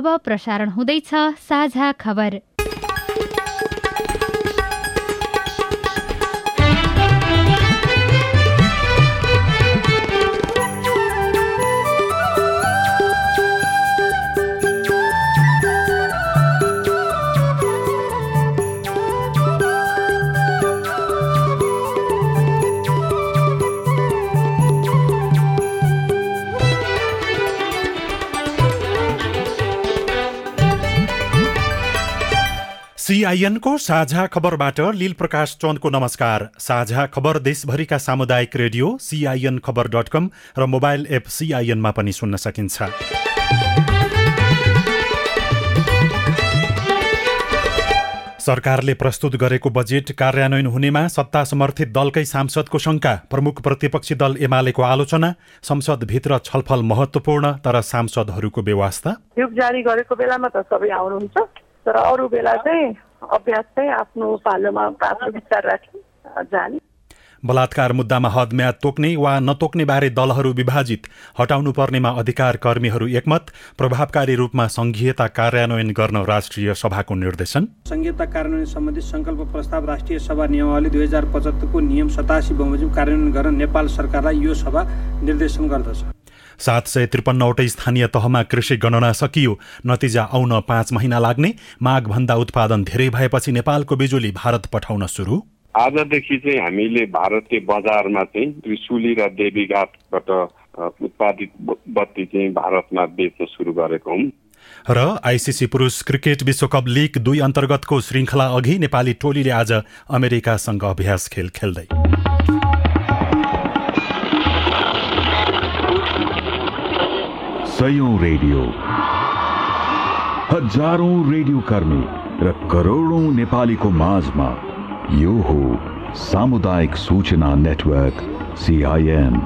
अब प्रसारण हुँदैछ साझा खबर। सिआइएनको साझा खबरबाट लील प्रकाश चन्दको नमस्कार। साझा खबर देशभरिका सामुदायिक रेडियो सिआइएन खबर डट कम र मोबाइल एप सिआइएनमा पनि सुन्न सकिन्छ। सरकारले प्रस्तुत गरेको बजेट कार्यान्वयन हुनेमा सत्ता समर्थित दलकै सांसदको शङ्का प्रमुख प्रतिपक्षी दल एमालेको आलोचना संसदभित्र छलफल महत्वपूर्ण तर सांसदहरूको व्यवस्था? जारी गरेको बेलामा त सबै आउनुहुन्छ। तर अरू बेला चाहिँ अभ्यास चाहिँ आफ्नो पालोमा आफ्नो विचार राखी जाने। बलात्कार मुद्दामा हदम्याद तोक्ने वा नतोक्ने बारे दलहरू विभाजित हटाउनु पर्नेमा अधिकार कर्मीहरू एकमत प्रभावकारी रूपमा संघीयता कार्यान्वयन गर्न राष्ट्रिय सभाको निर्देशन। संघीयता कार्यान्वयन सम्बन्धी संकल्प प्रस्ताव राष्ट्रिय सभा नियमावली दुई हजार पचहत्तरको नियम सतासी बमोजिम कार्यान्वयन गर्न नेपाल सरकारलाई यो सभा निर्देशन गर्दछ। सात सय त्रिपन्नवटै स्थानीय तहमा कृषि गणना सकियो। नतिजा आउन पाँच महिना लाग्ने। माघभन्दा उत्पादन धेरै भएपछि नेपालको बिजुली भारत पठाउन सुरु। आजदेखि चाहिँ हामीले भारतीय बजारमा चाहिँ त्रिशुली र देवीघाटबाट उत्पादित बत्ती चाहिँ भारतमा बेच्न सुरु गरेको हौँ। र आइसिसी पुरुष क्रिकेट विश्वकप लिग दुई अन्तर्गतको श्रृङ्खला अघि नेपाली टोलीले आज अमेरिकासँग अभ्यास खेल खेल्दै। सयौं रेडियो। हजारौं रेडियो कर्मी र करोडौं नेपालीको माझमा यो हो सामुदायिक सूचना नेटवर्क सिआइएन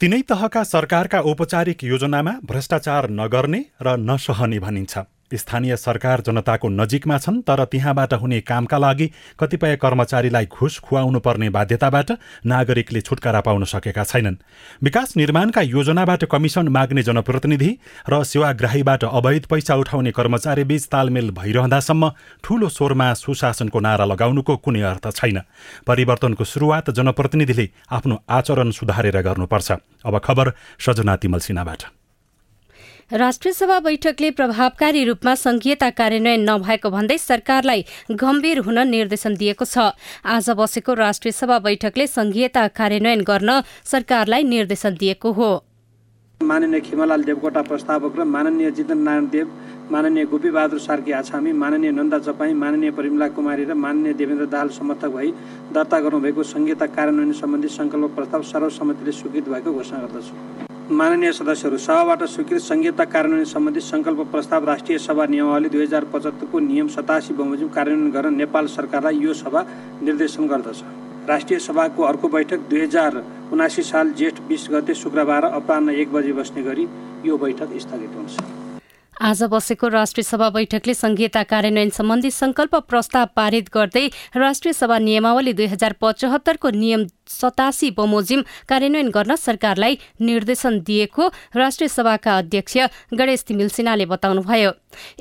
तिनै तहका सरकारका औपचारिक योजनामा भ्रष्टाचार नगर्ने र नसहने भनिन्छ। स्थानीय सरकार जनताको नजिकमा छन् तर त्यहाँबाट हुने कामका लागि कतिपय कर्मचारीलाई घुस खुवाउनु पर्ने बाध्यताबाट नागरिकले छुटकारा पाउन सकेका छैनन्। विकास निर्माणका योजनाबाट कमिसन माग्ने जनप्रतिनिधि र सेवाग्राहीबाट अवैध पैसा उठाउने कर्मचारी बीच तालमेल भइरहँदासम्म ठूलो स्वरमा सुशासनको नारा लगाउनुको कुनै अर्थ छैन। परिवर्तनको सुरुवात जनप्रतिनिधिले आफ्नो आचरण सुधारेर गर्नुपर्छ। अब खबर सजना तिमल सिन्हाबाट। राष्ट्रिय सभा बैठकले प्रभावकारी रूपमा संघीयता कार्यान्वयन नभएको भन्दै सरकारलाई गम्भीर हुन निर्देशन दिएको छ। आज बसेको राष्ट्रिय सभा बैठकले संघीयता कार्यान्वयन गर्न सरकारलाई निर्देशन दिएको हो। माननीय खिमलाल देवकोटा प्रस्तावक र माननीय जितेन्द्र नारायण देव माननीय गोपी बहादुर सार्की आछामी माननीय नन्दा चपाई माननीय परिमला कुमारी र माननीय देवेन्द्र दाहाल समर्थक भई दर्ता गर्नुभएको संघीयता कार्यान्वयन सम्बन्धी संकल्प प्रस्ताव सर्वसम्मतिले स्वीकृत भएको घोषणा गर्दछु। माननीय सदस्यहरू सभाबाट स्वीकृत संहिता कार्यान्वयन सम्बन्धी संकल्प प्रस्ताव राष्ट्रिय सभा नियमावली दुई हजार पचहत्तरको नियम सतासी बमोजिम कार्यान्वयन गर्न नेपाल सरकारलाई यो सभा निर्देशन गर्दछ। राष्ट्रिय सभाको अर्को बैठक दुई हजार उनासी साल जेठ बिस गते शुक्रबार अपरान्न एक बजे बस्ने गरी यो बैठक स्थगित हुन्छ। आज बसेको राष्ट्रिय सभा बैठकले संघीयता कार्यान्वयन सम्बन्धी संकल्प प्रस्ताव पारित गर्दै राष्ट्रिय सभा नियमावली दुई हजार पचहत्तरको नियम सतासी बमोजिम कार्यान्वयन गर्न सरकारलाई निर्देशन दिएको राष्ट्रिय सभाका अध्यक्ष गणेश तिमिल सिन्हाले बताउनुभयो।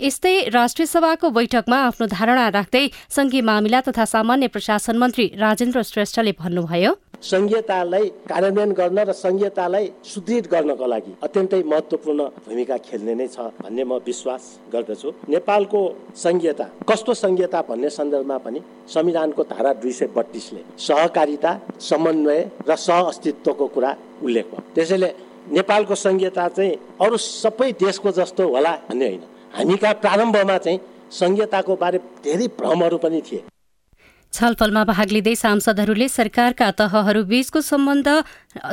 यस्तै राष्ट्रिय सभाको बैठकमा आफ्नो धारणा राख्दै संघीय मामिला तथा सामान्य प्रशासन मन्त्री राजेन्द्र श्रेष्ठले भन्नुभयो संघीयतालाई कार्यान्वयन गर्न र संघीयतालाई सुदृढ गर्नको लागि अत्यन्तै महत्वपूर्ण भूमिका खेल्ने नै छ भन्ने म विश्वास गर्दछु। नेपालको संघीयता कस्तो संघीयता भन्ने सन्दर्भमा पनि संविधानको धारा दुई सय बत्तिसले सहकारिता समन्वय र सह अस्तित्वको कुरा उल्लेख भयो। त्यसैले नेपालको संघीयता चाहिँ अरू सबै देशको जस्तो होला भन्ने होइन। हामीका प्रारम्भमा चाहिँ संघीयताको बारे धेरै भ्रमहरू पनि थिए। छलफलमा भाग लिँदै सांसदहरूले सरकारका तहहरू बीचको सम्बन्ध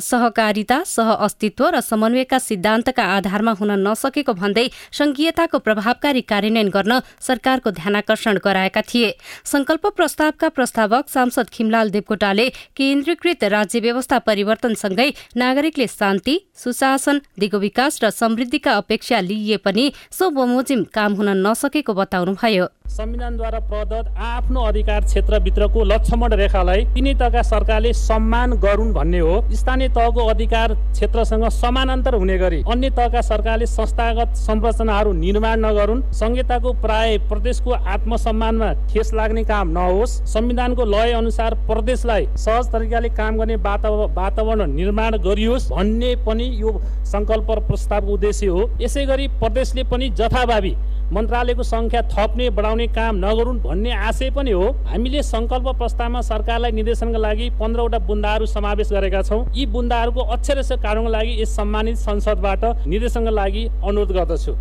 सहकारिता सह अस्तित्व र समन्वयका सिद्धान्तका आधारमा हुन नसकेको भन्दै संघीयताको प्रभावकारी कार्यान्वयन गर्न सरकारको ध्यानकर्षण गराएका थिए। संकल्प प्रस्तावका प्रस्तावक सांसद खिमलाल देवकोटाले केन्द्रीकृत राज्य व्यवस्था परिवर्तनसँगै नागरिकले शान्ति सुशासन दिगो विकास र समृद्धिका अपेक्षा लिइए पनि सो बमोजिम काम हुन नसकेको बताउनुभयो। संविधानद्वारा प्रदत्त आफ्नो अधिकार क्षेत्रभित्रको लक्षमण रेखालाई तिनै तका सरकारले सम्मान गरून् भन्ने हो। स्थानीय तहको अधिकार क्षेत्रसँग समानान्तर हुने गरी अन्य तहका सरकारले संस्थागत संरचनाहरू निर्माण नगरून्। संहिताको प्राय प्रदेशको आत्मसम्मानमा ठेस लाग्ने काम नहोस्। संविधानको लय अनुसार प्रदेशलाई सहज तरिकाले काम गर्ने वातावरण निर्माण गरियोस् भन्ने पनि यो सङ्कल्प प्रस्तावको उद्देश्य हो। यसै गरी प्रदेशले पनि जथाभावी मन्त्रालयको सङ्ख्या थप्ने बढाउने काम नगरून् भन्ने आशय पनि हो। हामीले सङ्कल्प प्रस्तावमा सरकारलाई निर्देशनका लागि पन्ध्रवटा बुन्दाहरू समावेश गरेका छौँ। यी बुन्दाहरूको अक्षरश कारणको लागि यस सम्मानित संसदबाट निर्देशनका लागि अनुरोध गर्दछु।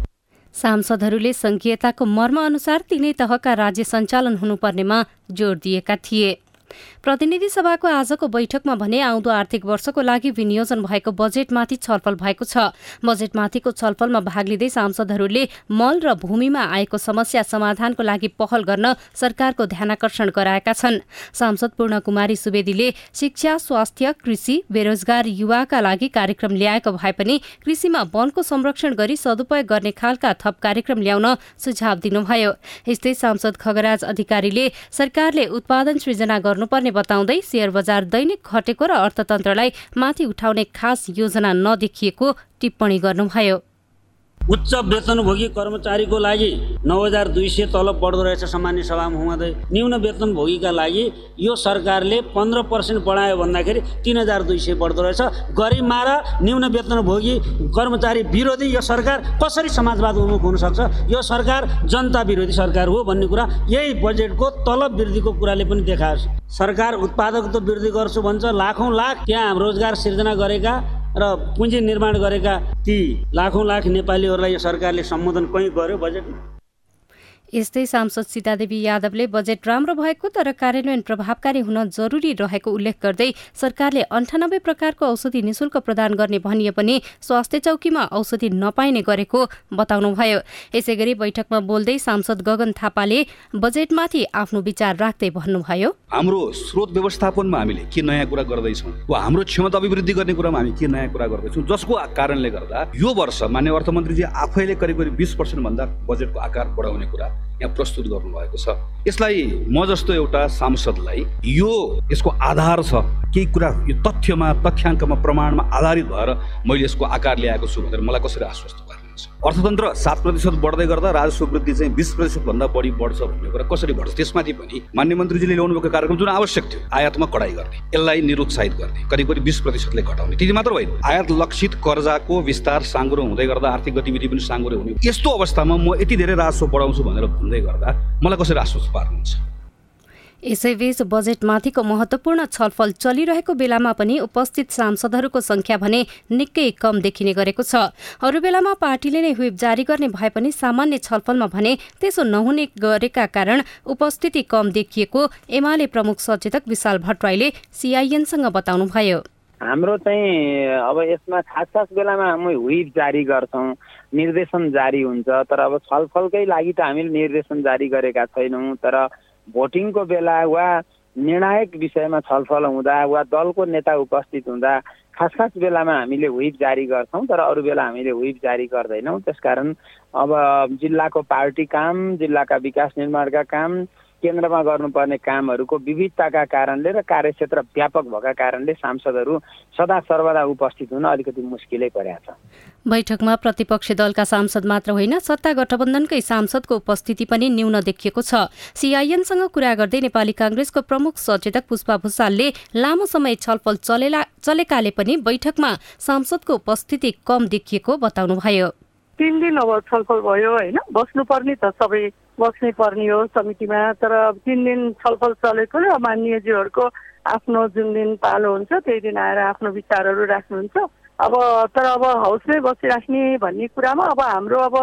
सांसदहरूले संघीयताको मर्म अनुसार तिनै तहका राज्य सञ्चालन हुनुपर्नेमा जोड दिएका थिए। प्रतिनिधि सभाको आजको बैठकमा भने आउँदो आर्थिक वर्षको लागि विनियोजन भएको बजेटमाथि छलफल भएको छ। बजेटमाथिको छलफलमा भाग लिँदै सांसदहरूले मल र भूमिमा आएको समस्या समाधानको लागि पहल गर्न सरकारको ध्यानकर्षण गराएका छन्। सांसद पूर्ण कुमारी सुवेदीले शिक्षा स्वास्थ्य कृषि बेरोजगार युवाका लागि कार्यक्रम ल्याएको भए पनि कृषिमा वनको संरक्षण गरी सदुपयोग गर्ने खालका थप कार्यक्रम ल्याउन सुझाव दिनुभयो। यस्तै सांसद खगराज अधिकारीले सरकारले उत्पादन सृजना गर्नुपर्ने बताउँदै सेयर बजार दैनिक घटेको र अर्थतन्त्रलाई माथि उठाउने खास योजना नदेखिएको टिप्पणी गर्नुभयो। उच्च वेतनभोगी कर्मचारीको लागि नौ हजार दुई सय तलब बढ्दो रहेछ सामान्य सभामा हुँदै न्यून वेतनभोगीका लागि यो सरकारले पन्ध्र पर्सेन्ट बढायो भन्दाखेरि तिन हजार दुई सय बढ्दो रहेछ। गरिबमा र न्यून वेतनभोगी कर्मचारी विरोधी यो सरकार कसरी समाजवाद उन्मुख हुनसक्छ? यो सरकार जनता विरोधी सरकार हो भन्ने कुरा यही बजेटको तलब वृद्धिको कुराले पनि देखाएको सरकार उत्पादकत्व वृद्धि गर्छु भन्छ। लाखौँ लाख त्यहाँ रोजगार सिर्जना गरेका र पुँजी निर्माण गरेका ती लाखौँ लाख नेपालीहरूलाई यो सरकारले सम्बोधन कहीँ गर्यो बजेटमा? यस्तै सांसद सीतादेवी यादवले बजेट राम्रो भएको तर कार्यान्वयन प्रभावकारी हुन जरुरी रहेको उल्लेख गर्दै सरकारले अन्ठानब्बे प्रकारको औषधि निशुल्क प्रदान गर्ने भनिए पनि स्वास्थ्य चौकीमा औषधि नपाइने गरेको बताउनुभयो। यसै गरी बैठकमा बोल्दै सांसद गगन थापाले बजेटमाथि आफ्नो विचार राख्दै भन्नुभयो। हाम्रो स्रोत व्यवस्थापनमा हामीले के नयाँ कुरा गर्दैछौँ वा हाम्रो क्षमता अभिवृद्धि गर्ने कुरामा हामी के नयाँ कुरा गर्दैछौँ जसको कारणले गर्दा यो वर्ष मान्य अर्थमन्त्रीजी आफैले करिब करिब बिस पर्सेन्टभन्दा बजेटको आकार बढाउने कुरा यहाँ प्रस्तुत गर्नुभएको छ। यसलाई म जस्तो एउटा सांसदलाई यो यसको आधार छ। केही कुरा यो तथ्यमा तथ्याङ्कमा प्रमाणमा आधारित भएर मैले यसको आकार ल्याएको छु भनेर मलाई कसरी आश्वस्त अर्थतन्त्र सात प्रतिशत बढ्दै गर्दा राजस्व वृद्धि चाहिँ बिस प्रतिशतभन्दा बढी बढ्छ भन्ने कुरा कसरी बढ्छ? त्यसमाथि पनि मान्य मन्त्रीजीले ल्याउनु भएको कार्यक्रम जुन आवश्यक थियो आयातमा कडाई गर्ने यसलाई निरुत्साहित गर्ने करिब करिब बिस प्रतिशतले घटाउने त्यति मात्र होइन आयात लक्षित कर्जाको विस्तार साँगुरो हुँदै गर्दा आर्थिक गतिविधि पनि साँगुरो हुने। यस्तो अवस्थामा म यति धेरै राजस्व बढाउँछु भनेर भन्दै गर्दा मलाई कसरी आश्वस्त पार्नुहुन्छ? यसैबीच बजेटमाथिको महत्वपूर्ण छलफल चलिरहेको बेलामा पनि उपस्थित सांसदहरूको संख्या भने निकै कम देखिने गरेको छ। अरू बेलामा पार्टीले नै व्हिप जारी गर्ने भए पनि सामान्य छलफलमा भने त्यसो नहुने गरेका कारण उपस्थिति कम देखिएको एमाले प्रमुख सचेतक विशाल भट्टराईले सिआइएनसँग बताउनुभयो। हाम्रो चाहिँ अब यसमा खास खास बेलामा हामी व्हिप जारी गर्छौँ निर्देशन जारी हुन्छ तर अब छलफलकै लागि त हामीले निर्देशन जारी गरेका छैनौँ तर भोटिङको बेला वा निर्णायक विषयमा छलफल हुँदा वा दलको नेता उपस्थित हुँदा खास खास बेलामा हामीले व्हिप जारी गर्छौँ तर अरू बेला हामीले व्हिप जारी गर्दैनौँ। त्यसकारण अब जिल्लाको पार्टी काम जिल्लाका विकास निर्माणका काम केन्द्रमा गर्नुपर्ने कामहरूको विविधताका कारणले र कार्यक्षेत्र व्यापक भएका कारणले सांसदहरू सदा सर्वदा उपस्थित हुन अलिकति मुस्किलै परेको छ बैठकमा प्रतिपक्षी दलका सांसद मात्र होइन सत्ता गठबन्धनकै सांसदको उपस्थिति पनि न्यून देखिएको छ। सिआइएनसँग कुरा गर्दै नेपाली काङ्ग्रेसको प्रमुख सचेतक पुष्पा भूषालले लामो समय छलफल चलेला चलेकाले पनि बैठकमा सांसदको उपस्थिति कम देखिएको बताउनुभयो। तिन दिन अब छलफल भयो होइन बस्नुपर्ने त सबै बस्नै पर्ने हो समितिमा तर तिन दिन छलफल चलेको मान्यज्यूहरूको आफ्नो जुन दिन पालो हुन्छ त्यही दिन आएर आफ्नो विचारहरू राख्नुहुन्छ। अब तर अब हाउसमै बसिराख्ने भन्ने कुरामा अब हाम्रो अब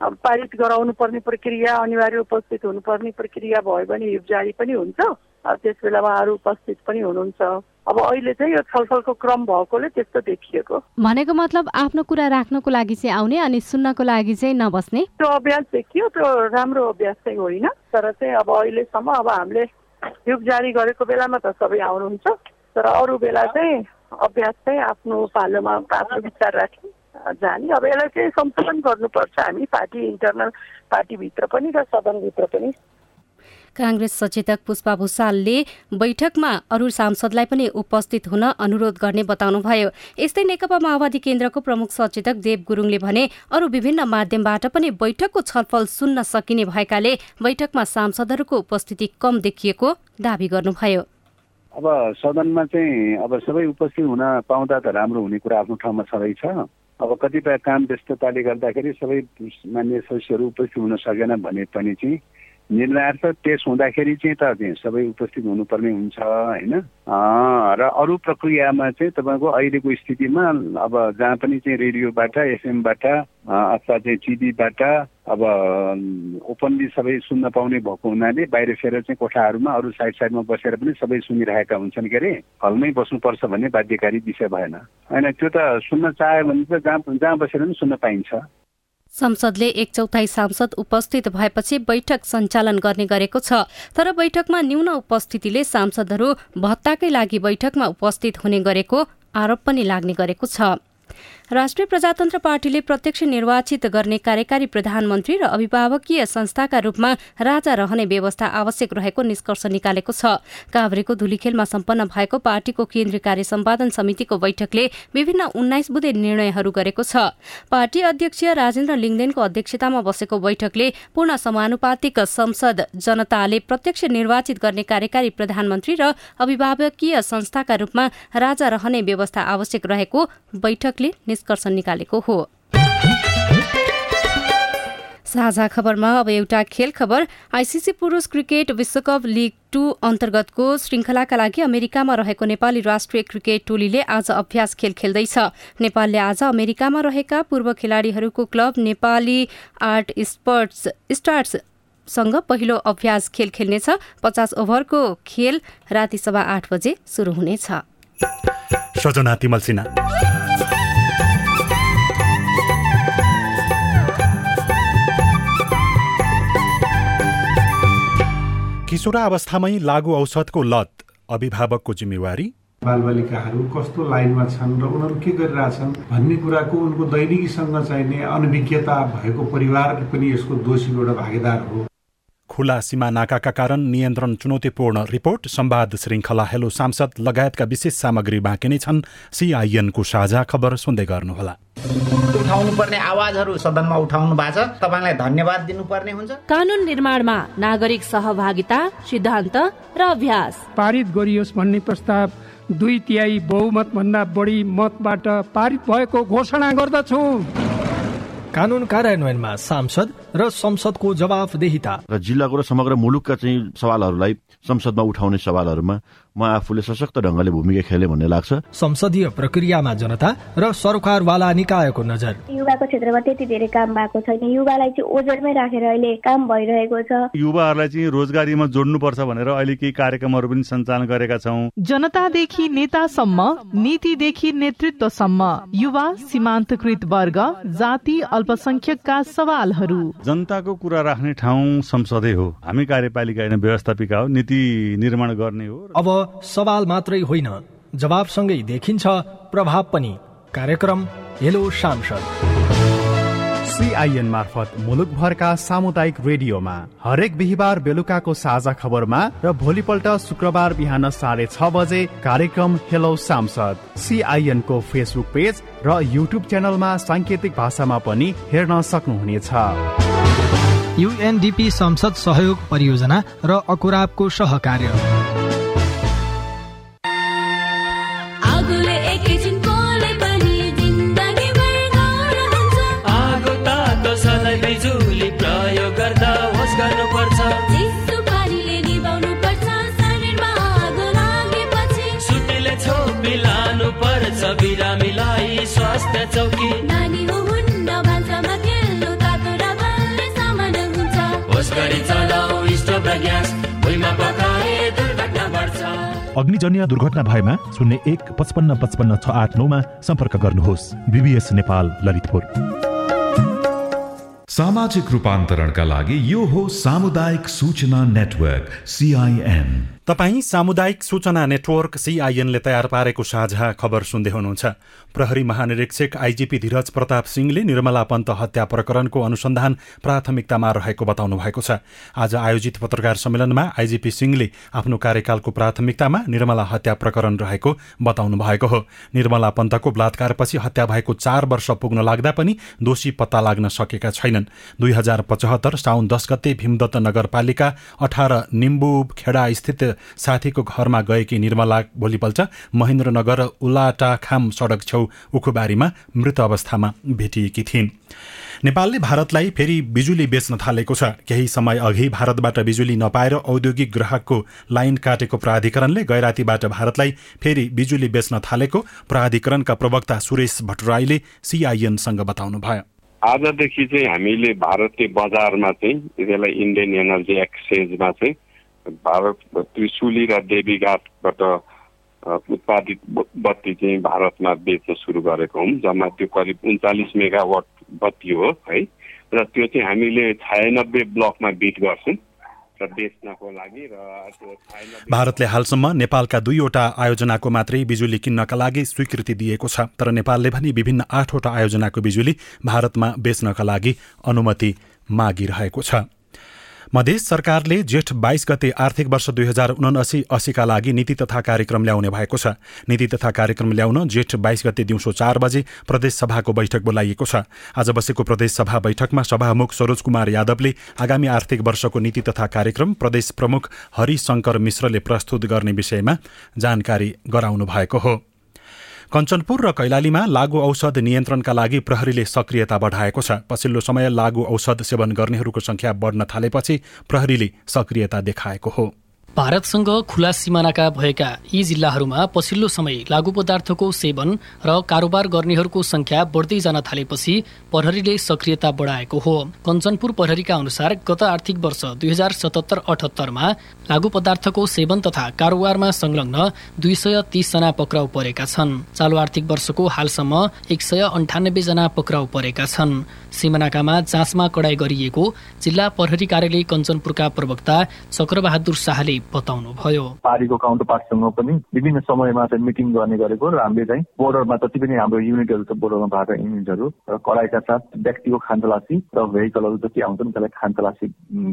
पारित गराउनु पर्ने प्रक्रिया अनिवार्य उपस्थित हुनुपर्ने प्रक्रिया भयो भने हिप जारी पनि हुन्छ त्यस बेलामा अरू उपस्थित पनि हुनुहुन्छ। अब अहिले चाहिँ यो छलफलको क्रम भएकोले त्यस्तो देखिएको। भनेको मतलब आफ्नो कुरा राख्नको लागि चाहिँ आउने अनि सुन्नको लागि चाहिँ नबस्ने? त्यो अभ्यास देखियो त्यो राम्रो अभ्यास चाहिँ होइन। तर चाहिँ अब अहिलेसम्म अब हामीले युग जारी गरेको बेलामा त सबै आउनुहुन्छ। तर अरू बेला चाहिँ अभ्यास चाहिँ आफ्नो पालोमा आफ्नो विचार राख्ने जाने। अब यसलाई चाहिँ सम्पादन गर्नुपर्छ हामी पार्टी इन्टरनल पार्टीभित्र पनि र सदनभित्र पनि। काङ्ग्रेस सचेतक पुष्पा भूषालले बैठकमा अरू सांसदलाई पनि उपस्थित हुन अनुरोध गर्ने बताउनुभयो। यस्तै नेकपा माओवादी केन्द्रको प्रमुख सचेतक देव गुरुङले भने अरू विभिन्न माध्यमबाट पनि बैठकको छलफल सुन्न सकिने भएकाले बैठकमा सांसदहरूको उपस्थिति कम देखिएको दावी गर्नुभयो। अब सदनमा चाहिँ अब सबै उपस्थित हुन पाउँदा त राम्रो हुने कुरा आफ्नो ठाउँमा छँदै छ अब कतिपय काम व्यस्तताले गर्दाखेरि सबै मान्य सदस्यहरू उपस्थित हुन सकेन भने पनि चाहिँ निर्णयार्थ त्यस हुँदाखेरि चाहिँ त सबै उपस्थित हुनुपर्ने हुन्छ होइन? र अरू प्रक्रियामा चाहिँ तपाईँको अहिलेको स्थितिमा अब जहाँ पनि चाहिँ रेडियोबाट एफएमबाट अथवा चाहिँ टिभीबाट अब ओपनली सबै सुन्न पाउने भएको हुनाले बाहिर फेर चाहिँ कोठाहरूमा अरू साइड साइडमा बसेर पनि सबै सुनिरहेका हुन्छन् के अरे? हलमै बस्नुपर्छ भन्ने बाध्यकारी विषय भएन। होइन त्यो त सुन्न चाह्यो भने त जहाँ जहाँ बसेर पनि सुन्न पाइन्छ। संसदले एक चौथाइ सांसद उपस्थित भएपछि बैठक सञ्चालन गर्ने गरेको छ। तर बैठकमा न्यून उपस्थितिले सांसदहरू भत्ताकै लागि बैठकमा उपस्थित हुने गरेको आरोप पनि लाग्ने गरेको छ। राष्ट्रिय प्रजातन्त्र पार्टीले प्रत्यक्ष निर्वाचित गर्ने कार्यकारी प्रधानमन्त्री र अभिभावकीय संस्थाका रूपमा राजा रहने व्यवस्था आवश्यक रहेको निष्कर्ष निकालेको छ। काभ्रेको धुलीखेलमा सम्पन्न भएको पार्टीको केन्द्रीय कार्य सम्पादन समितिको बैठकले विभिन्न उन्नाइस बुधे निर्णयहरू गरेको छ। पार्टी अध्यक्ष राजेन्द्र लिङ्गदेनको अध्यक्षतामा बसेको बैठकले पूर्ण समानुपातिक संसद जनताले प्रत्यक्ष निर्वाचित गर्ने कार्यकारी प्रधानमन्त्री र अभिभावकीय संस्थाका रूपमा राजा रहने व्यवस्था आवश्यक रहेको बैठकले निष्कर्ष निकालेको हो। साझा खबरमा अब एउटा खेल खबर। आइसिसी पुरुष क्रिकेट विश्वकप लिग टू अन्तर्गतको श्रृङ्खलाका लागि अमेरिकामा रहेको नेपाली राष्ट्रिय क्रिकेट टोलीले आज अभ्यास खेल खेल्दैछ। नेपालले आज अमेरिकामा रहेका पूर्व खेलाड़ीहरूको club Nepali art sports starts सँग पहिलो अभ्यास खेल खेल्नेछ। पचास ओभरको खेल राति सभा आठ बजे सुरु हुनेछ। किशोरावस्थामै लागु औषधको लत अभिभावकको जिम्मेवारी। बालबालिकाहरू कस्तो लाइनमा छन् र उनीहरू के गरिरहेछन् भन्ने कुराको उनको दैनिकीसँग चाहिने अनभिज्ञता भएको परिवार पनि यसको दोषीको एउटा भागीदार हो। खुला सीमा नाकाका कारण नियन्त्रण चुनौतीपूर्ण रिपोर्ट संवाद श्रृङ्खला हेलो सांसद लगायतका विशेष सामग्री बाँकी नै छन् सिआइएनको साझा खबर सुन्दै गर्नुहोला। उठाउनु पर्ने आवाजहरू सदनमा उठाउनु भएको छ। तपाईँलाई धन्यवाद दिनुपर्ने हुन्छ। कानून निर्माणमा नागरिक सहभागिता सिद्धान्त र अभ्यास। पारित गरियोस् भन्ने प्रस्ताव दुई तिहाई बहुमत भन्दा बढी मतबाट पारित भएको घोषणा गर्दछु। कानून कार्यान्वयनमा सांसद र संसदको जवाफदेहिता। र जिल्लाको र समग्र मुलुकका चाहिँ सवालहरूलाई संसदमा उठाउने सवालहरूमा म आफूले सशक्त ढङ्गले भूमिका खेले भन्ने लाग्छ। संसदीय प्रक्रियामा जनता र सरकारवाला निकायको नजर। युवाको क्षेत्रमा त्यति धेरै काम भएको छैन। युवालाई चाहिँ ओजरमै राखेर अहिले काम भइरहेको छ। युवाहरूलाई चाहिँ रोजगारीमा जोड्नुपर्छ भनेर अहिले केही कार्यक्रमहरू पनि सञ्चालन गरेका छौँ। जनतादेखि नेतासम्म नीतिदेखि नेतृत्वसम्म युवा सीमान्तकृत वर्ग जाति अल्पसंख्यकका सवालहरू। जनताको कुरा राख्ने ठाउँ संसदै हो। हामी कार्यपालिका होइन व्यवस्थापिका हो नीति निर्माण गर्ने हो। अब सवाल मात्रै होइन जवाबसँगै देखिन्छ प्रभाव पनि। कार्यक्रम हेलो सांसद। सिआइएन मार्फत मुलुकभरका सामुदायिक रेडियोमा हरेक बिहिबार बेलुकाको साझा खबरमा र भोलिपल्ट शुक्रबार बिहान साढे छ बजे कार्यक्रम हेलो सांसद। सिआइएनको फेसबुक पेज र युट्युब च्यानलमा साङ्केतिक भाषामा पनि हेर्न सक्नुहुनेछ। युएनडिपी संसद सहयोग परियोजना र अकुराबको सहकार्य। स्वास्थ्य चौकी। नानी हो हुन्न भान्सामा खेल्नु तातो र बलले सामान हुन्छ। होस गरी चलाऊ स्टोभ र ग्यास भुइँमा पकाए अग्निजन्य दुर्घटना भएमा शून्य एक पचपन्न पचपन्न छ आठ नौमा सम्पर्क गर्नुहोस्। B B S Nepal Lalitpur. सामाजिक रूपान्तरणका लागि यो हो सामुदायिक सूचना नेटवर्क सिआइएन तपाईँ सामुदायिक सूचना नेटवर्क सीआईएनले तयार पारेको साझा खबर सुन्दै हुनुहुन्छ। प्रहरी महानिरीक्षक आइजीपी धीरज प्रताप सिंहले निर्मला पन्त हत्या प्रकरणको अनुसन्धान प्राथमिकतामा रहेको बताउनु भएको छ। आज आयोजित पत्रकार सम्मेलनमा आइजीपी सिंहले आफ्नो कार्यकालको प्राथमिकतामा निर्मला हत्या प्रकरण रहेको बताउनु भएको हो। निर्मला पन्तको बलात्कारपछि हत्या भएको चार वर्ष पुग्न लाग्दा पनि दोषी पत्ता लाग्न सकेका छैनन्। दुई हजार पचहत्तर साउन दस गते भीमदत्त नगरपालिका अठार निम्बु खेडा स्थित साथीको घरमा गएकी निर्मला भोलिपल्ट महेन्द्रनगर उलाटाखाम सडक छेउ उखुबारीमा मृत अवस्थामा भेटिएकी थिइन्। नेपालले भारतलाई फेरि बिजुली बेच्न थालेको छ। केही समय अघि भारतबाट बिजुली नपाएर औद्योगिक ग्राहकको लाइन काटेको प्राधिकरणले गैरातीबाट भारतलाई फेरि बिजुली बेच्न थालेको प्राधिकरणका प्रवक्ता सुरेश भट्टराईले सिआइएनसँग बताउनु भयो आजदेखि चाहिँ हामीले भारतीय बजारमा चाहिँ त्यसलाई इन्डियन एनर्जी एक्सचेन्जमा चाहिँ भारत त्रिशुली र देवीघाटबाट उत्पादित बत्ती चाहिँ भारतमा बेच्न सुरु गरेको हौँ जम्मा त्यो करिब उन्चालिस मेगावाट बत्ती हो है। र त्यो चाहिँ हामीले छयानब्बे ब्लकमा बिट गर्छौँ भारतले हालसम्म नेपालका दुईवटा आयोजनाको मात्रै बिजुली किन्नका लागि स्वीकृति दिएको छ तर नेपालले पनि विभिन्न आठवटा आयोजनाको बिजुली भारतमा बेच्नका लागि अनुमति मागिरहेको छ। मधेस सरकारले जेठ बाइस गते आर्थिक वर्ष दुई हजार उनासी अस्सीका लागि नीति तथा कार्यक्रम ल्याउने भएको छ। नीति तथा कार्यक्रम ल्याउन जेठ बाइस गते दिउँसो चार बजे प्रदेश सभाको बैठक बोलाइएको छ। आज बसेको प्रदेश सभा बैठकमा सभामुख सरोज कुमार यादवले आगामी आर्थिक वर्षको नीति तथा कार्यक्रम प्रदेश प्रमुख हरिशंकर मिश्रले प्रस्तुत गर्ने विषयमा जानकारी गराउनु भएको हो। कञ्चनपुर र कैलालीमा लागु औषध नियन्त्रणका लागि प्रहरीले सक्रियता बढाएको छ। पछिल्लो समय लागु औषध सेवन गर्नेहरूको संख्या बढ्न थालेपछि प्रहरीले सक्रियता देखाएको हो। भारतसँग खुला सिमानाका भएका यी जिल्लाहरूमा पछिल्लो समय लागु पदार्थको सेवन र कारोबार गर्नेहरूको संख्या बढ्दै जान थालेपछि प्रहरीले सक्रियता बढाएको हो। कञ्चनपुर प्रहरीका अनुसार गत आर्थिक वर्ष दुई हजार सतहत्तर अठहत्तरमा लागु पदार्थको सेवन तथा कारोबारमा संलग्न दुई सय तीसजना पक्राउ परेका छन्। चालु आर्थिक वर्षको हालसम्म एक सय अन्ठानब्बे जना पक्राउ परेका छन्। सिमानाकामा जाँचमा कडाई गरिएको जिल्ला प्रहरी कार्यालय कञ्चनपुरका प्रवक्ता चक्रबहादुर शाहले बताउनुभयो पारीको काउन्टर पार्टसँग पनि विभिन्न समयमा चाहिँ मिटिङ गर्ने गरेको र हामीले चाहिँ बोर्डरमा जति पनि हाम्रो युनिटहरू छ बोर्डरमा भएका युनिटहरू र कडाइका साथ व्यक्तिको खानतलासी र भेहिकलहरू जति आउँछन् त्यसलाई खानतलासी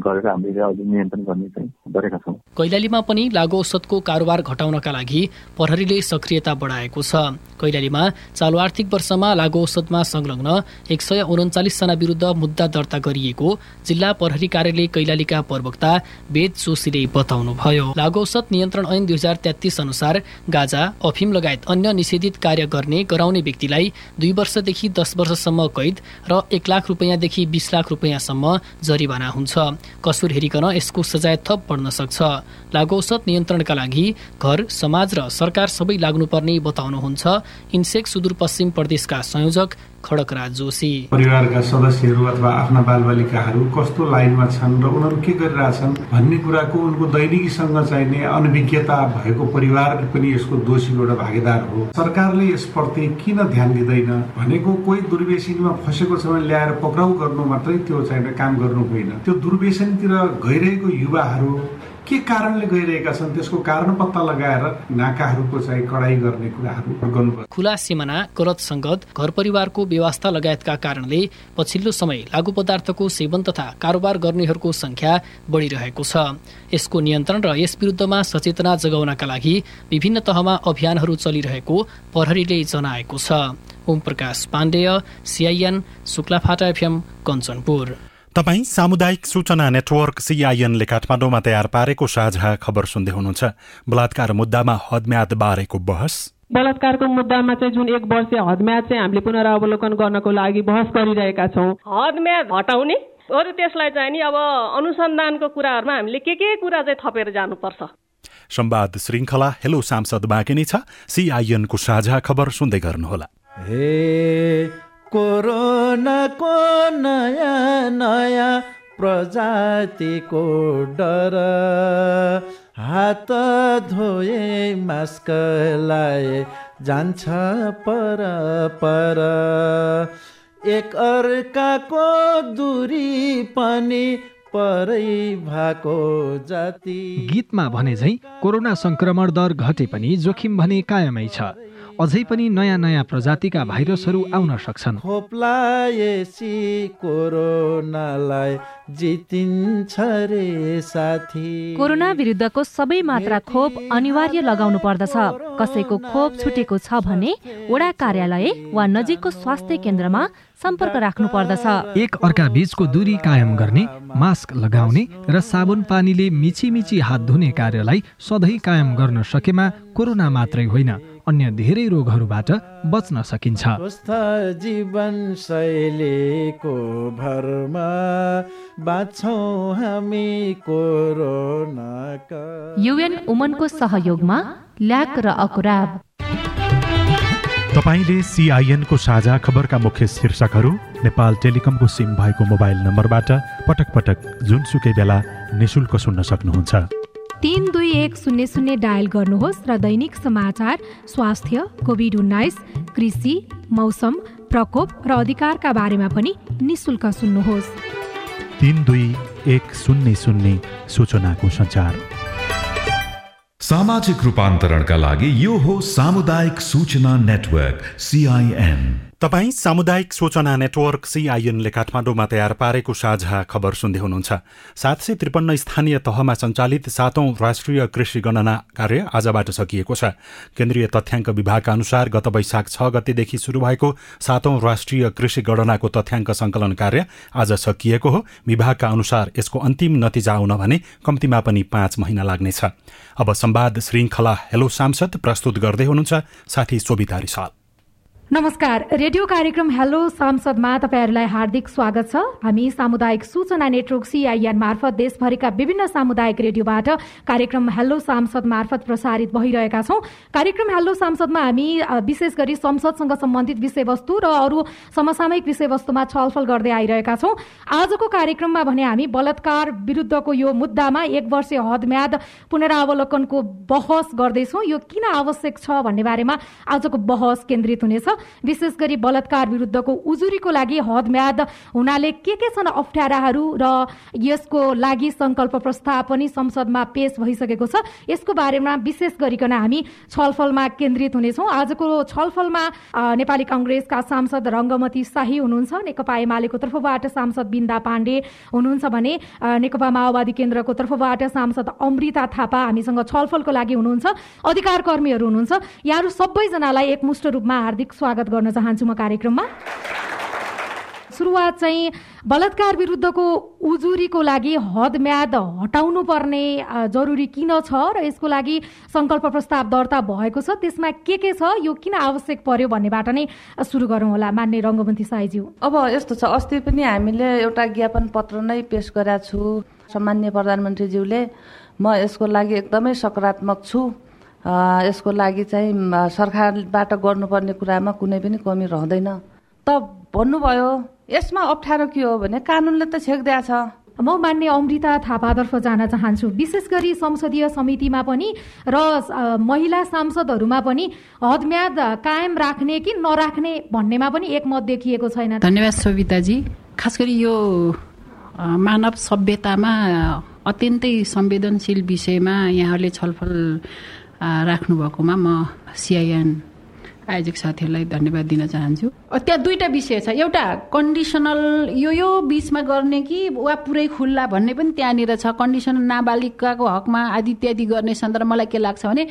गरेर हामीले अहिले नियन्त्रण गर्ने चाहिँ गरेका छौँ। कैलालीमा पनि लागु औषधको कारोबार घटाउनका लागि प्रहरीले सक्रियता बढाएको छ। कैलालीमा चालु आर्थिक वर्षमा लागु औषधमा संलग्न एक सय उन्चालिसजना विरुद्ध मुद्दा दर्ता गरिएको जिल्ला प्रहरी कार्यालय कैलालीका प्रवक्ता वेद जोशीले बताउनुभयो लागु औषध नियन्त्रण ऐन दुई हजार तेत्तिस अनुसार गाजा अफिम लगायत अन्य निषेधित कार्य गर्ने गराउने व्यक्तिलाई दुई वर्षदेखि दस वर्षसम्म कैद र एक लाख रुपियाँदेखि बिस लाख रुपियाँसम्म जरिवाना हुन्छ। कसुर हेरिकन यसको सजाय थप बढ्न सक्छ। लागु औषध नियन्त्रणका लागि घर समाज र सरकार सबै लाग्नुपर्ने बताउनुहुन्छ। इन्सेक सुदूरपश्चिम प्रदेशका संयोजक खडकराज जोशी। परिवारका सदस्यहरू अथवा आफ्ना बालबालिकाहरू कस्तो लाइनमा छन् र उनीहरू के गरिरहेछन् भन्ने कुराको उनको दैनिकीसँग चाहिने अनभिज्ञता भएको परिवार पनि यसको दोषीको एउटा भागीदार हो। सरकारले यसप्रति किन ध्यान दिँदैन? भनेको कोही दुर्व्यसनीमा फसेको छ भने ल्याएर पक्राउ गर्नु मात्रै त्यो चाहिँ काम गर्नु होइन। त्यो दुर्व्यसनतिर गइरहेको युवाहरू के कारणले गइरहेका छन्? त्यसको कारण पत्ता लगाएर नाकाहरूको चाहिँ कडाई गर्ने कुराहरू गर्नुपर्छ। खुला सिमाना गलत सङ्गत घर परिवारको व्यवस्था लगायतका कारणले पछिल्लो समय लागु पदार्थको सेवन तथा कारोबार गर्नेहरूको संख्या बढिरहेको छ। यसको नियन्त्रण र यस विरुद्धमा सचेतना जगाउनका लागि विभिन्न तहमा अभियानहरू चलिरहेको प्रहरीले जनाएको छ। Om Prakash Pandey CIN Shuklaphanta FM Kanchanpur. तपाईँ सामुदायिक सूचना नेटवर्क सिआइएनले काठमाडौँमा तयार पारेको साझा खबर सुन्दै हुनुहुन्छ। बलात्कार मुद्दामा हदम्याद बारेको बहस। बलात्कारको मुद्दामा चाहिँ जुन एक वर्ष हदम्याद चाहिँ हामीले पुनरावलोकन गर्नको लागि बहस गरिरहेका छौँ। हदम्याद हटाउने? अरू त्यसलाई चाहिँ नि अब अनुसन्धानको कुराहरूमा हामीले के के कुरा चाहिँ थपेर जानुपर्छ? संवाद श्रृङ्खला हेलो सांसद बाँकी नै छ। सिआइएनको साझा खबर सुन्दै गर्नुहोला। हे कोरोनाको नयाँ नयाँ प्रजातिको डर। हात धोए मास्क लाए जान्छ पर पर। एक अर्काको दूरी पनि परै भएको जाति। गीतमा भने झै कोरोना संक्रमण दर घटे पनि जोखिम भने कायमै छ। अझै पनि नयाँ नयाँ प्रजातिका भाइरसहरू आउन सक्छन्। खोप्लाएसी कोरोनालाई जितिन्छ रे साथी। कोरोना विरुद्धको सबै मात्रा खोप अनिवार्य लगाउनु पर्दछ। कसैको खोप छुटेको छ भने वडा कार्यालय वा नजिकको स्वास्थ्य केन्द्रमा सम्पर्क राख्नु पर्दछ एक अर्का बीचको दूरी कायम गर्ने मास्क लगाउने र साबुन पानीले मिची मिची हात धुने कार्यलाई सधैँ कायम गर्न सकेमा कोरोना मात्रै होइन अन्य धेरै रोगहरूबाट बच्न सकिन्छ। स्वस्थ जीवन शैलीको भरमा बाँच्छौँ हामी कोरोनाका। युएन उमनको सहयोगमा ल्याक र अकुराब तपाईँले सिआइएनको साझा खबरका मुख्य शीर्षकहरू नेपाल टेलिकमको सिम भएको मोबाइल नम्बरबाट पटक पटक जुनसुकै बेला निशुल्क सुन्न सक्नुहुन्छ। तिन दुई एक शून्य शून्य डायल गर्नुहोस् र दैनिक समाचार स्वास्थ्य कोभिड उन्नाइस कृषि मौसम प्रकोप र अधिकारका बारेमा पनि निशुल्क सुन्नुहोस्। तिन दुई एक शून्य शून्य सूचनाको सञ्चार। सामाजिक रूपान्तरणका लागि यो हो सामुदायिक सूचना नेटवर्क सिआइएन तपाईँ सामुदायिक सूचना नेटवर्क सिआइएनले काठमाडौँमा तयार पारेको साझा खबर सुन्दै हुनुहुन्छ। सात सय त्रिपन्न स्थानीय तहमा सञ्चालित सातौं राष्ट्रिय कृषि गणना कार्य आजबाट सकिएको छ। केन्द्रीय तथ्याङ्क विभागका अनुसार गत वैशाख छ गतेदेखि शुरू भएको सातौं राष्ट्रिय कृषि गणनाको तथ्याङ्क संकलन कार्य आज सकिएको हो। विभागका अनुसार यसको अन्तिम नतिजा आउन भने कम्तीमा पनि पाँच महिना लाग्नेछ। अब संवाद श्रृङ्खला हेलो सांसद प्रस्तुत गर्दै हुनुहुन्छ साथी सोभिता रिसाल। नमस्कार। रेडियो कार्यक्रम हेलो सांसदमा तपाईँहरूलाई हार्दिक स्वागत छ। हामी सामुदायिक सूचना नेटवर्क सिआइएन मार्फत देशभरिका विभिन्न सामुदायिक रेडियोबाट कार्यक्रम हेलो सांसद मार्फत प्रसारित भइरहेका छौँ। कार्यक्रम हेलो सांसदमा हामी विशेष गरी संसदसँग सम्बन्धित विषयवस्तु र अरू समसामयिक विषयवस्तुमा छलफल गर्दै आइरहेका छौँ। आजको कार्यक्रममा भने हामी बलात्कार विरुद्धको यो मुद्दामा एक वर्ष हदम्याद पुनरावलोकनको बहस गर्दैछौँ। यो किन आवश्यक छ भन्ने बारेमा आजको बहस केन्द्रित हुनेछ। विशेष गरी बलात्कार विरुद्धको उजुरीको लागि हदम्याद हुनाले के के छन् अप्ठ्याराहरू र यसको लागि संकल्प प्रस्ताव पनि संसदमा पेश भइसकेको छ यसको बारेमा विशेष गरिकन हामी छलफलमा केन्द्रित हुनेछौँ। आजको छलफलमा नेपाली कङ्ग्रेसका सांसद रङ्गमती शाही हुनुहुन्छ नेकपा एमालेको तर्फबाट सांसद बिन्दा पाण्डे हुनुहुन्छ भने नेकपा माओवादी केन्द्रको तर्फबाट सांसद अमृता थापा हामीसँग छलफलको लागि हुनुहुन्छ अधिकार कर्मीहरू हुनुहुन्छ। यहाँहरू सबैजनालाई एकमुष्ट रूपमा हार्दिक स्वागत गर्न चाहन्छु म कार्यक्रममा। सुरुवात चाहिँ बलात्कार विरुद्धको उजुरीको लागि हदम्याद हटाउनु पर्ने जरुरी किन छ र यसको लागि सङ्कल्प प्रस्ताव दर्ता भएको छ त्यसमा के के छ यो किन आवश्यक पर्यो भन्नेबाट नै सुरु गरौँ होला। मान्य रङ्गबन्ती साईज्यू। अब यस्तो छ अस्ति पनि हामीले एउटा ज्ञापन पत्र नै पेश गरेका छु। सामान्य प्रधानमन्त्रीज्यूले म यसको लागि एकदमै सकारात्मक छु। यसको लागि चाहिँ सरकारबाट गर्नुपर्ने कुरामा कुनै पनि कमी रहँदैन। त भन्नुभयो यसमा अप्ठ्यारो के हो भने कानुनले त छेक्दिया छ। म मान्य अमृता थापातर्फ जान चाहन्छु। विशेष गरी संसदीय समितिमा पनि र महिला सांसदहरूमा पनि हदम्याद कायम राख्ने कि नराख्ने भन्नेमा पनि एकमत देखिएको छैन। धन्यवाद सविताजी। खास गरी यो मानव सभ्यतामा अत्यन्तै संवेदनशील विषयमा यहाँहरूले छलफल राख्नु भएकोमा म सिआइएन आयोजक साथीहरूलाई धन्यवाद दिन चाहन्छु। त्यहाँ दुईवटा विषय छ। एउटा कन्डिसनल यो यो बिचमा गर्ने कि वा पुरै खुल्ला भन्ने पनि त्यहाँनिर छ। कन्डिसनल नाबालिकाको हकमा आदि इत्यादि गर्ने सन्दर्भ मलाई के लाग्छ भने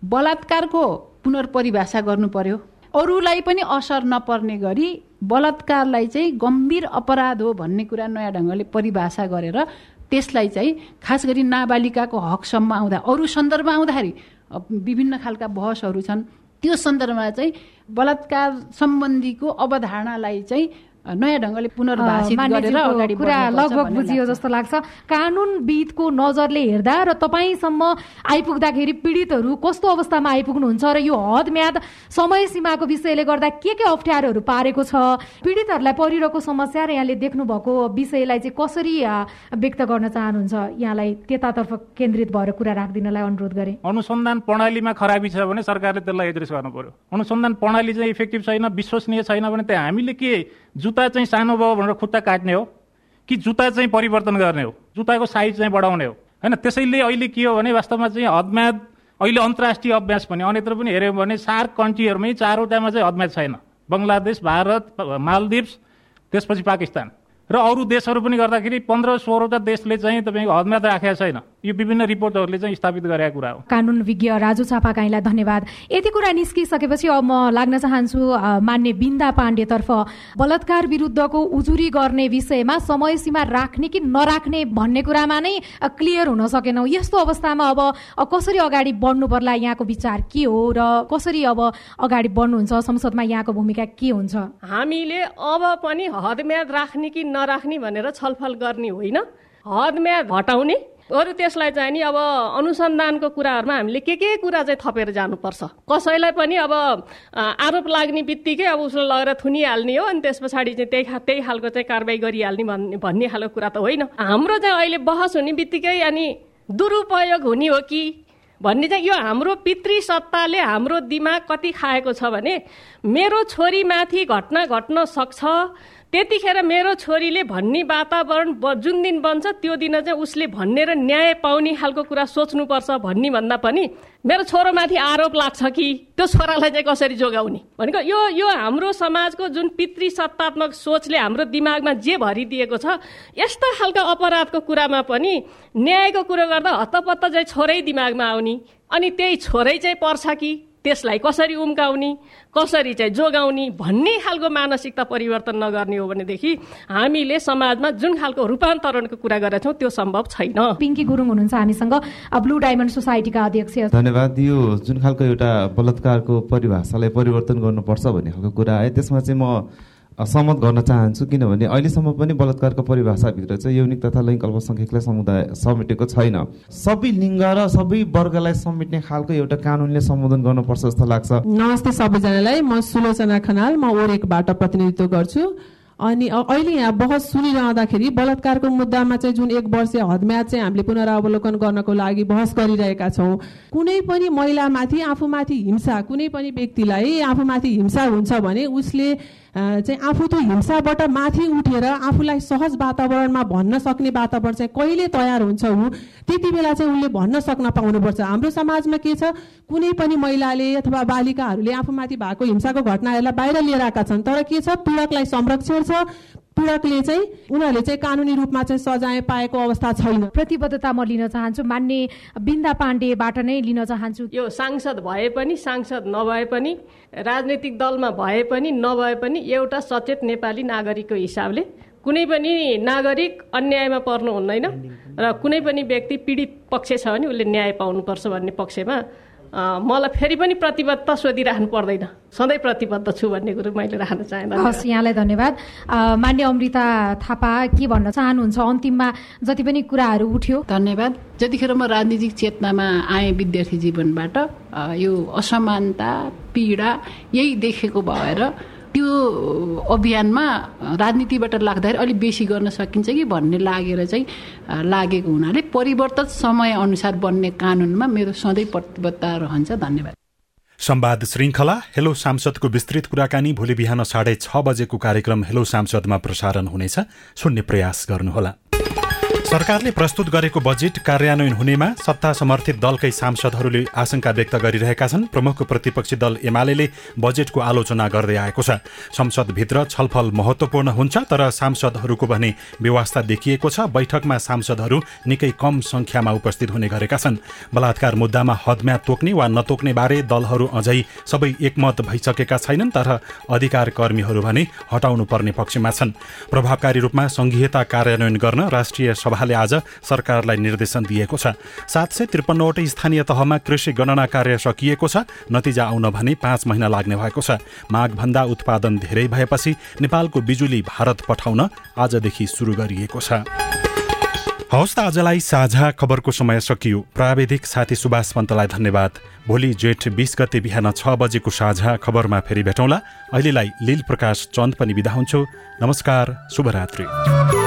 बलात्कारको पुनर्परिभाषा गर्नु पर्यो। अरूलाई पनि असर नपर्ने गरी बलात्कारलाई चाहिँ गम्भीर अपराध हो भन्ने कुरा नयाँ ढङ्गले परिभाषा गरेर त्यसलाई चाहिँ खास गरी नाबालिकाको हकसम्म आउँदा अरू सन्दर्भमा आउँदाखेरि विभिन्न खालका बहसहरू छन्। त्यो सन्दर्भमा चाहिँ बलात्कार सम्बन्धीको अवधारणालाई चाहिँ नयाँ ढङ्गले पुनर्भाषित गरेर अगाडि कुरा लगभग बुझियो जस्तो लाग्छ। कानुनविदको नजरले हेर्दा र तपाईँसम्म आइपुग्दाखेरि पीडितहरू कस्तो अवस्थामा आइपुग्नुहुन्छ र यो हदम्याद समय सीमाको विषयले गर्दा के के अप्ठ्यारोहरू पारेको छ पीडितहरूलाई परिरहेको समस्या र यहाँले देख्नु भएको विषयलाई चाहिँ कसरी व्यक्त गर्न चाहनुहुन्छ? यहाँलाई त्यतातर्फ केन्द्रित भएर कुरा राखिदिनलाई अनुरोध गरेँ। अनुसन्धान प्रणालीमा खराबी छ भने सरकारले त्यसलाई एड्रेस गर्नु पर्यो। अनुसन्धान प्रणाली चाहिँ इफेक्टिभ छैन विश्वसनीय छैन भने त्यहाँ हामीले के जुत्ता चाहिँ सानो भयो भनेर खुट्टा काट्ने हो कि जुत्ता चाहिँ परिवर्तन गर्ने हो? जुत्ताको साइज चाहिँ बढाउने हो? होइन त्यसैले अहिले के हो भने वास्तवमा चाहिँ हदम्याद अहिले अन्तर्राष्ट्रिय अभ्यास पनि अन्यत्र पनि हेऱ्यौँ भने सार्क कन्ट्रीहरूमै चारवटामा चाहिँ हदम्याद छैन। बङ्गलादेश भारत मालदिप्स त्यसपछि पाकिस्तान। र अरू देशहरू पनि गर्दाखेरि पन्ध्र सोह्रवटा देशले चाहिँ तपाईँको हदम्याद राखेका छैन। यो विभिन्न रिपोर्टहरूले चाहिँ स्थापित गरेका कुरा हो। कानुन विज्ञ राजु चापाकाईलाई धन्यवाद। यति कुरा निस्किसकेपछि अब म लाग्न चाहन्छु मान्य बिन्दा पाण्डेतर्फ बलात्कार विरुद्धको उजुरी गर्ने विषयमा समय सीमा राख्ने कि नराख्ने भन्ने कुरामा नै क्लियर हुन सकेनौँ। यस्तो अवस्थामा अब कसरी अगाडि बढ्नु पर्ला यहाँको विचार के हो र कसरी अब अगाडि बढ्नुहुन्छ संसदमा यहाँको भूमिका के हुन्छ? हामीले अब पनि हदम्याद राख्ने कि नराख्ने भनेर छलफल गर्ने होइन। हदम्याद हटाउने अरू त्यसलाई चाहिँ नि अब अनुसन्धानको कुराहरूमा हामीले के के कुरा चाहिँ थपेर जानुपर्छ? कसैलाई पनि अब आरोप लाग्ने बित्तिकै अब उसलाई लगेर थुनिहाल्ने हो अनि त्यस पछाडि चाहिँ त्यही खा- त्यही खालको चाहिँ कारवाही गरिहाल्ने भन्ने भन्ने खालको कुरा त होइन। हाम्रो चाहिँ अहिले बहस हुने बित्तिकै अनि दुरुपयोग हुने हो कि? भन्ने चाहिँ यो हाम्रो पितृ सत्ताले हाम्रो दिमाग कति खाएको छ भने मेरो छोरीमाथि घटना घट्न सक्छ त्यतिखेर मेरो छोरीले भन्ने वातावरण जुन दिन बन्छ त्यो दिन चाहिँ उसले भन्ने र न्याय पाउने खालको कुरा सोच्नुपर्छ भन्ने भन्दा पनि मेरो छोरोमाथि आरोप लाग्छ कि त्यो छोरालाई चाहिँ कसरी जोगाउने? भनेको यो यो हाम्रो समाजको जुन पितृ सत्तात्मक सोचले हाम्रो दिमागमा जे भरिदिएको छ यस्ता खालका अपराधको कुरामा पनि न्यायको कुरो गर्दा हत्तपत्त चाहिँ छोरै दिमागमा आउने। अनि त्यही छोरै चाहिँ पर्छ कि? त्यसलाई कसरी उम्काउने कसरी चाहिँ जोगाउने भन्ने खालको मानसिकता परिवर्तन नगर्ने हो भनेदेखि हामीले समाजमा जुन खालको रूपान्तरणको कुरा गरेका छौँ त्यो सम्भव छैन। पिङ्की गुरुङ हुनुहुन्छ हामीसँग ब्लू डायमन्ड सोसाइटीका अध्यक्ष। धन्यवाद यो जुन खालको एउटा बलात्कारको परिभाषालाई परिवर्तन गर्नुपर्छ भन्ने खालको कुरा है त्यसमा चाहिँ म सहमत गर्न चाहन्छु किनभने अहिलेसम्म पनि बलात्कारको परिभाषाभित्र चाहिँ यौनिक तथा लैङ्गिक अल्पसङ्ख्यकलाई समुदाय समेटेको छैन। सबै लिङ्ग र सबै वर्गलाई समेट्ने खालको एउटा कानुनले सम्बोधन गर्नुपर्छ जस्तो लाग्छ। नमस्ते सबैजनालाई म सुलोचना खनाल म ओरेकबाट प्रतिनिधित्व गर्छु। अनि अहिले यहाँ बहस सुनिरहँदाखेरि बलात्कारको मुद्दामा चाहिँ जुन एक वर्ष हदम्याद चाहिँ हामीले पुनरावलोकन गर्नको लागि बहस गरिरहेका छौँ कुनै पनि महिलामाथि आफूमाथि हिंसा कुनै पनि व्यक्तिलाई आफूमाथि हिंसा हुन्छ भने उसले चाहिँ आफू त्यो हिंसाबाट माथि उठेर आफूलाई सहज वातावरणमा भन्न सक्ने वातावरण चाहिँ कहिले तयार हुन्छ ऊ? त्यति बेला चाहिँ उसले भन्न सक्न पाउनुपर्छ। हाम्रो समाजमा के छ? कुनै पनि महिलाले अथवा बालिकाहरूले आफूमाथि भएको हिंसाको घटनाहरूलाई बाहिर लिएर आएका छन्। तर के छ? पीडकलाई संरक्षण छ। पीडकले चाहिँ उनीहरूले चाहिँ कानुनी रूपमा चाहिँ सजाय पाएको अवस्था छैन। प्रतिबद्धता म लिन चाहन्छु मान्ने बिन्दा पाण्डेबाट नै लिन चाहन्छु। यो सांसद भए पनि सांसद नभए पनि राजनैतिक दलमा भए पनि नभए पनि एउटा सचेत नेपाली नागरिकको हिसाबले कुनै पनि नागरिक अन्यायमा पर्नु हुँदैन र कुनै पनि व्यक्ति पीडित पक्ष छ भने उसले न्याय पाउनुपर्छ भन्ने पक्षमा अ, मलाई फेरि पनि प्रतिबद्धता सोधिराख्नु पर्दैन। सधैँ प्रतिबद्ध छु भन्ने कुरो मैले राख्न चाहेँ हस् यहाँलाई धन्यवाद। मान्य अमृता थापा के भन्न चाहनुहुन्छ? अन्तिममा जति पनि कुराहरू उठ्यो। धन्यवाद। जतिखेर म राजनीतिक चेतनामा आएँ विद्यार्थी जीवनबाट यो असमानता पीडा यही देखेको भएर त्यो अभियानमा राजनीतिबाट लाग्दाखेरि अलिक बेसी गर्न सकिन्छ कि भन्ने लागेर चाहिँ लागेको हुनाले परिवर्तन समय अनुसार बन्ने कानुनमा मेरो सधैँ प्रतिबद्धता रहन्छ। धन्यवाद। संवाद श्रृङ्खला हेलो सांसदको विस्तृत कुराकानी भोलि बिहान साढे छ बजेको कार्यक्रम हेलो सांसदमा प्रसारण हुनेछ। सुन्ने प्रयास गर्नुहोला। सरकारले प्रस्तुत गरेको बजेट कार्यान्वयन हुनेमा सत्ता समर्थित दलकै सांसदहरूले आशंका व्यक्त गरिरहेका छन्। प्रमुख प्रतिपक्षी दल एमाले बजेटको आलोचना गर्दै आएको छ। संसदभित्र छलफल महत्वपूर्ण हुन्छ तर सांसदहरूको भने व्यवस्था देखिएको छ। बैठकमा सांसदहरू निकै कम संख्यामा उपस्थित हुने गरेका छन्। बलात्कार मुद्दामा हदम्याद तोक्ने वा नतोक्ने बारे दलहरू अझै सबै एकमत भइसकेका छैनन् तर अधिकार कर्मीहरू भने हटाउनु पर्ने पक्षमा छन्। प्रभावकारी रूपमा संघीयता कार्यान्वयन गर्न राष्ट्रिय सभाले आज सरकारलाई निर्देशन दिएको छ। सात सय त्रिपन्नवटै स्थानीय तहमा कृषि गणना कार्य सकिएको छ। नतिजा आउन भने पाँच महिना लाग्ने भएको छ। माघभन्दा उत्पादन धेरै भएपछि नेपालको बिजुली भारत पठाउन आजदेखि सुरु गरिएको छ। हवस् त आजलाई साझा खबरको समय सकियो। प्राविधिक साथी सुभाष पन्तलाई धन्यवाद। भोलि जेठ बिस गते बिहान छ बजेको साझा खबरमा फेरि भेटौँला। अहिलेलाई लील प्रकाश चन्द पनि बिदा हुन्छु। नमस्कार शुभरात्री।